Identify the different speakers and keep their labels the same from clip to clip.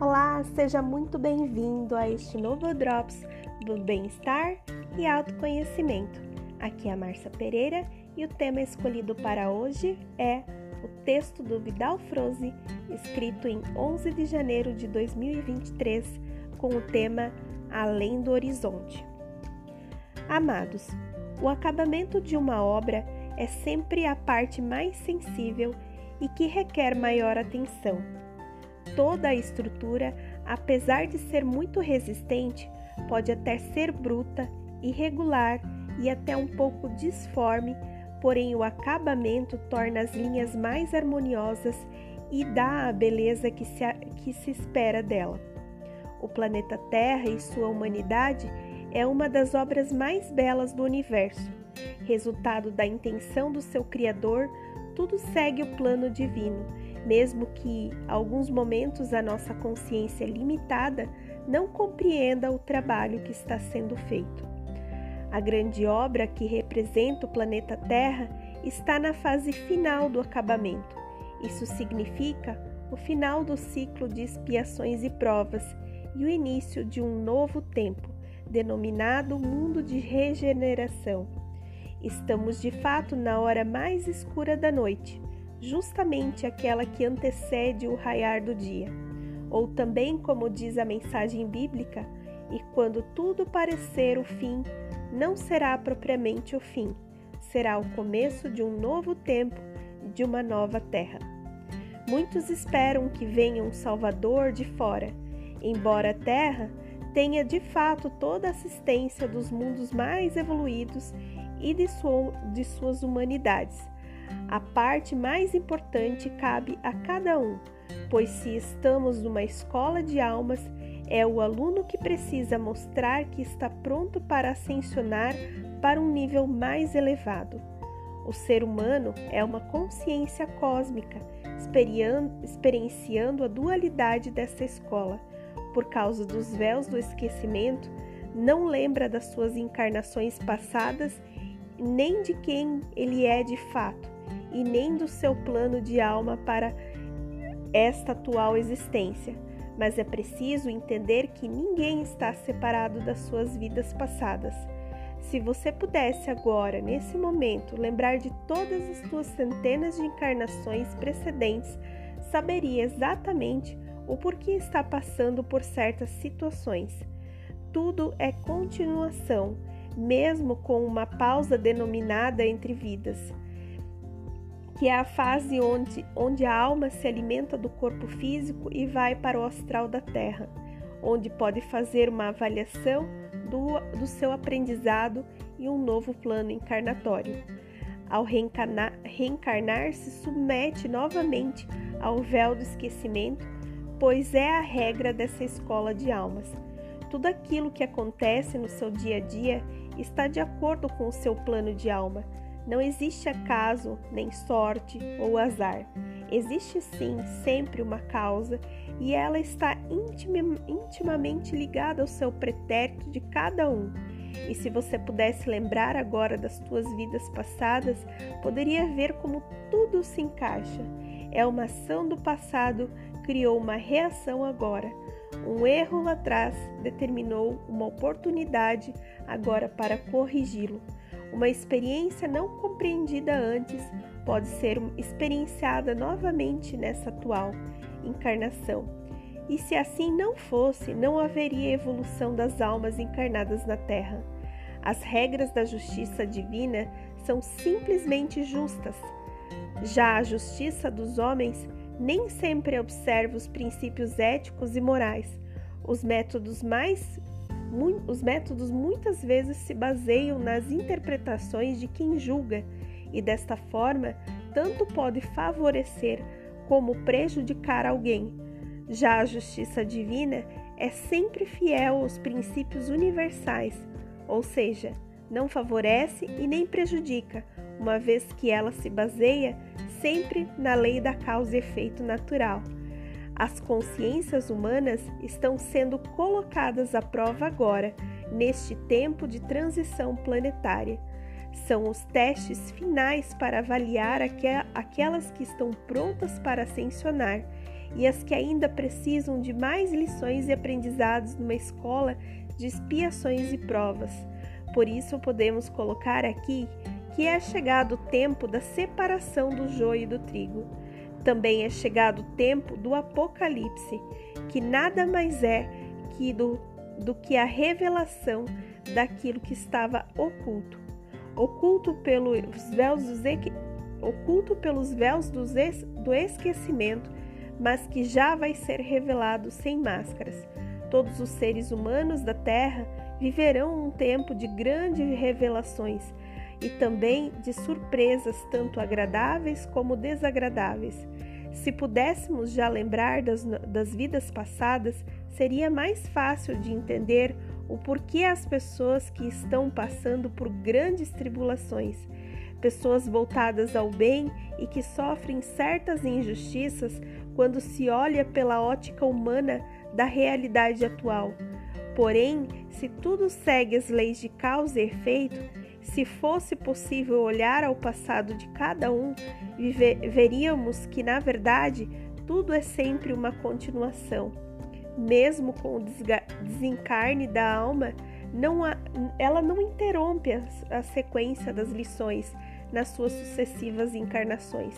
Speaker 1: Olá, seja muito bem-vindo a este novo Drops do Bem-Estar e Autoconhecimento. Aqui é a Marcia Pereira e o tema escolhido para hoje é o texto do Vidal Froze, escrito em 11 de janeiro de 2023, com o tema Além do Horizonte. Amados, o acabamento de uma obra é sempre a parte mais sensível e que requer maior atenção Toda a estrutura, apesar de ser muito resistente, pode até ser bruta, irregular e até um pouco disforme, porém o acabamento torna as linhas mais harmoniosas e dá a beleza que se, que se espera dela. O planeta Terra e sua humanidade é uma das obras mais belas do universo. Resultado da intenção do seu Criador, tudo segue o plano divino mesmo que alguns momentos a nossa consciência limitada não compreenda o trabalho que está sendo feito. A grande obra que representa o planeta Terra está na fase final do acabamento. Isso significa o final do ciclo de expiações e provas e o início de um novo tempo, denominado mundo de regeneração. Estamos de fato na hora mais escura da noite justamente aquela que antecede o raiar do dia. Ou também, como diz a mensagem bíblica, e quando tudo parecer o fim, não será propriamente o fim, será o começo de um novo tempo, de uma nova terra. Muitos esperam que venha um Salvador de fora, embora a terra tenha de fato toda a assistência dos mundos mais evoluídos e de, sua, de suas humanidades a parte mais importante cabe a cada um, pois se estamos numa escola de almas, é o aluno que precisa mostrar que está pronto para ascensionar para um nível mais elevado. O ser humano é uma consciência cósmica, experienciando a dualidade dessa escola. Por causa dos véus do esquecimento, não lembra das suas encarnações passadas nem de quem ele é de fato e nem do seu plano de alma para esta atual existência, mas é preciso entender que ninguém está separado das suas vidas passadas. Se você pudesse agora, nesse momento, lembrar de todas as suas centenas de encarnações precedentes, saberia exatamente o porquê está passando por certas situações. Tudo é continuação, mesmo com uma pausa denominada entre vidas que é a fase onde, onde a alma se alimenta do corpo físico e vai para o astral da Terra, onde pode fazer uma avaliação do, do seu aprendizado e um novo plano encarnatório. Ao reencarnar, se submete novamente ao véu do esquecimento, pois é a regra dessa escola de almas. Tudo aquilo que acontece no seu dia a dia está de acordo com o seu plano de alma não existe acaso, nem sorte ou azar. Existe sim sempre uma causa e ela está intimamente ligada ao seu pretérito de cada um. E se você pudesse lembrar agora das suas vidas passadas, poderia ver como tudo se encaixa. É uma ação do passado criou uma reação agora. Um erro lá atrás determinou uma oportunidade agora para corrigi-lo. Uma experiência não compreendida antes pode ser experienciada novamente nessa atual encarnação. E se assim não fosse, não haveria evolução das almas encarnadas na Terra. As regras da justiça divina são simplesmente justas. Já a justiça dos homens nem sempre observa os princípios éticos e morais. Os métodos mais os métodos muitas vezes se baseiam nas interpretações de quem julga e, desta forma, tanto pode favorecer como prejudicar alguém. Já a justiça divina é sempre fiel aos princípios universais, ou seja, não favorece e nem prejudica, uma vez que ela se baseia sempre na lei da causa e efeito natural. As consciências humanas estão sendo colocadas à prova agora, neste tempo de transição planetária. São os testes finais para avaliar aquelas que estão prontas para ascensionar e as que ainda precisam de mais lições e aprendizados numa escola de expiações e provas. Por isso, podemos colocar aqui que é chegado o tempo da separação do joio e do trigo. Também é chegado o tempo do Apocalipse, que nada mais é que do, do que a revelação daquilo que estava oculto, oculto pelos véus, dos, oculto pelos véus dos, do esquecimento, mas que já vai ser revelado sem máscaras. Todos os seres humanos da Terra viverão um tempo de grandes revelações e também de surpresas tanto agradáveis como desagradáveis. Se pudéssemos já lembrar das, das vidas passadas, seria mais fácil de entender o porquê as pessoas que estão passando por grandes tribulações, pessoas voltadas ao bem e que sofrem certas injustiças quando se olha pela ótica humana da realidade atual. Porém, se tudo segue as leis de causa e efeito, se fosse possível olhar ao passado de cada um, veríamos que, na verdade, tudo é sempre uma continuação. Mesmo com o desencarne da alma, não há, ela não interrompe a, a sequência das lições nas suas sucessivas encarnações.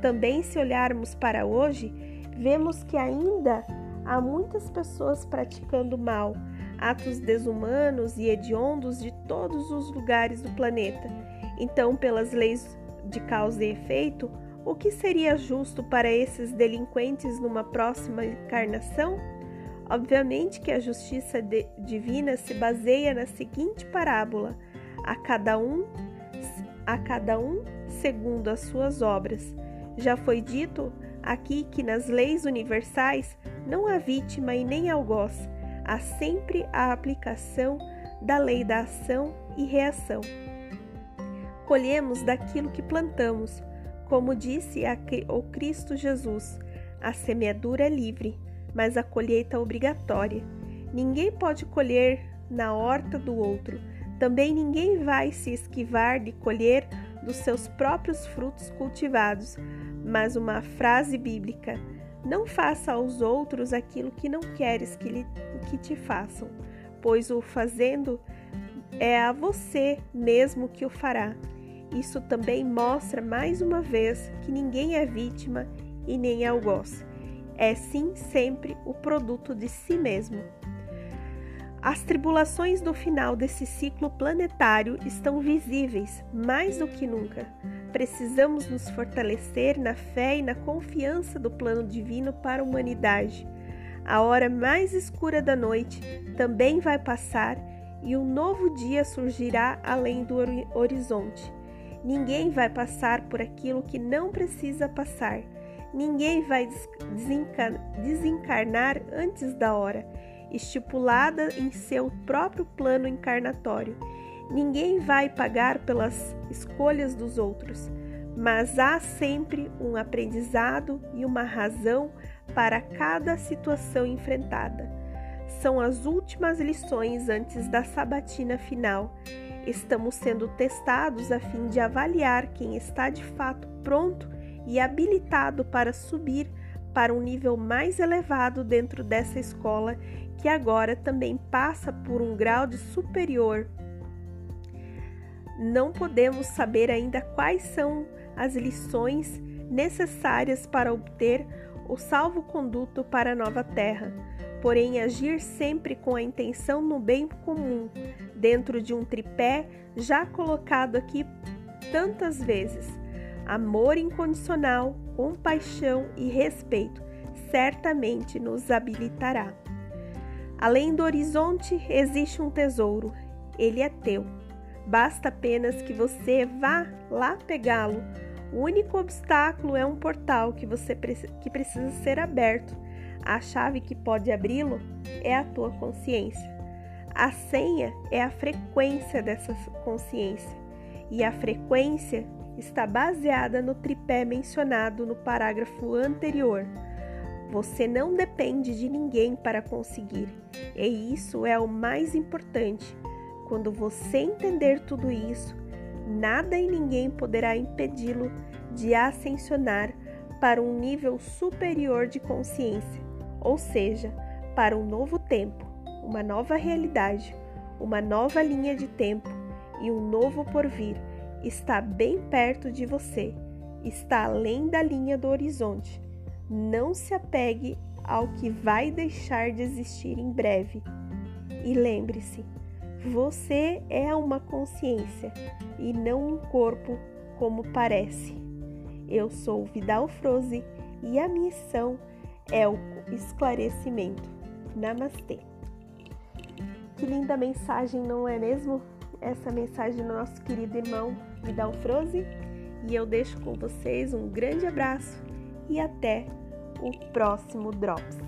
Speaker 1: Também, se olharmos para hoje, vemos que ainda há muitas pessoas praticando mal, atos desumanos e hediondos de todos os lugares do planeta. Então, pelas leis de causa e efeito, o que seria justo para esses delinquentes numa próxima encarnação? Obviamente que a justiça divina se baseia na seguinte parábola: a cada um a cada um segundo as suas obras. Já foi dito aqui que nas leis universais não há vítima e nem algoz, há sempre a aplicação da lei da ação e reação. Colhemos daquilo que plantamos, como disse o Cristo Jesus: a semeadura é livre, mas a colheita é obrigatória. Ninguém pode colher na horta do outro. Também ninguém vai se esquivar de colher dos seus próprios frutos cultivados. Mas uma frase bíblica: não faça aos outros aquilo que não queres que, lhe, que te façam, pois o fazendo é a você mesmo que o fará. Isso também mostra mais uma vez que ninguém é vítima e nem algoz. É sim sempre o produto de si mesmo. As tribulações do final desse ciclo planetário estão visíveis mais do que nunca. Precisamos nos fortalecer na fé e na confiança do plano divino para a humanidade. A hora mais escura da noite também vai passar e um novo dia surgirá além do horizonte. Ninguém vai passar por aquilo que não precisa passar. Ninguém vai desencarnar antes da hora, estipulada em seu próprio plano encarnatório Ninguém vai pagar pelas escolhas dos outros, mas há sempre um aprendizado e uma razão para cada situação enfrentada. São as últimas lições antes da sabatina final. Estamos sendo testados a fim de avaliar quem está de fato pronto e habilitado para subir para um nível mais elevado dentro dessa escola que agora também passa por um grau de superior não podemos saber ainda quais são as lições necessárias para obter o salvo-conduto para a nova terra, porém agir sempre com a intenção no bem comum, dentro de um tripé já colocado aqui tantas vezes: amor incondicional, compaixão e respeito, certamente nos habilitará. Além do horizonte existe um tesouro, ele é teu. Basta apenas que você vá lá pegá-lo. O único obstáculo é um portal que você que precisa ser aberto. A chave que pode abri-lo é a tua consciência. A senha é a frequência dessa consciência, e a frequência está baseada no tripé mencionado no parágrafo anterior. Você não depende de ninguém para conseguir, e isso é o mais importante. Quando você entender tudo isso, nada e ninguém poderá impedi-lo de ascensionar para um nível superior de consciência, ou seja, para um novo tempo, uma nova realidade, uma nova linha de tempo e um novo porvir está bem perto de você, está além da linha do horizonte. Não se apegue ao que vai deixar de existir em breve. E lembre-se, você é uma consciência e não um corpo como parece. Eu sou Vidal Froze e a missão é o esclarecimento. Namastê. Que linda mensagem, não é mesmo? Essa mensagem do nosso querido irmão Vidal Froze. E eu deixo com vocês um grande abraço e até o próximo Drops.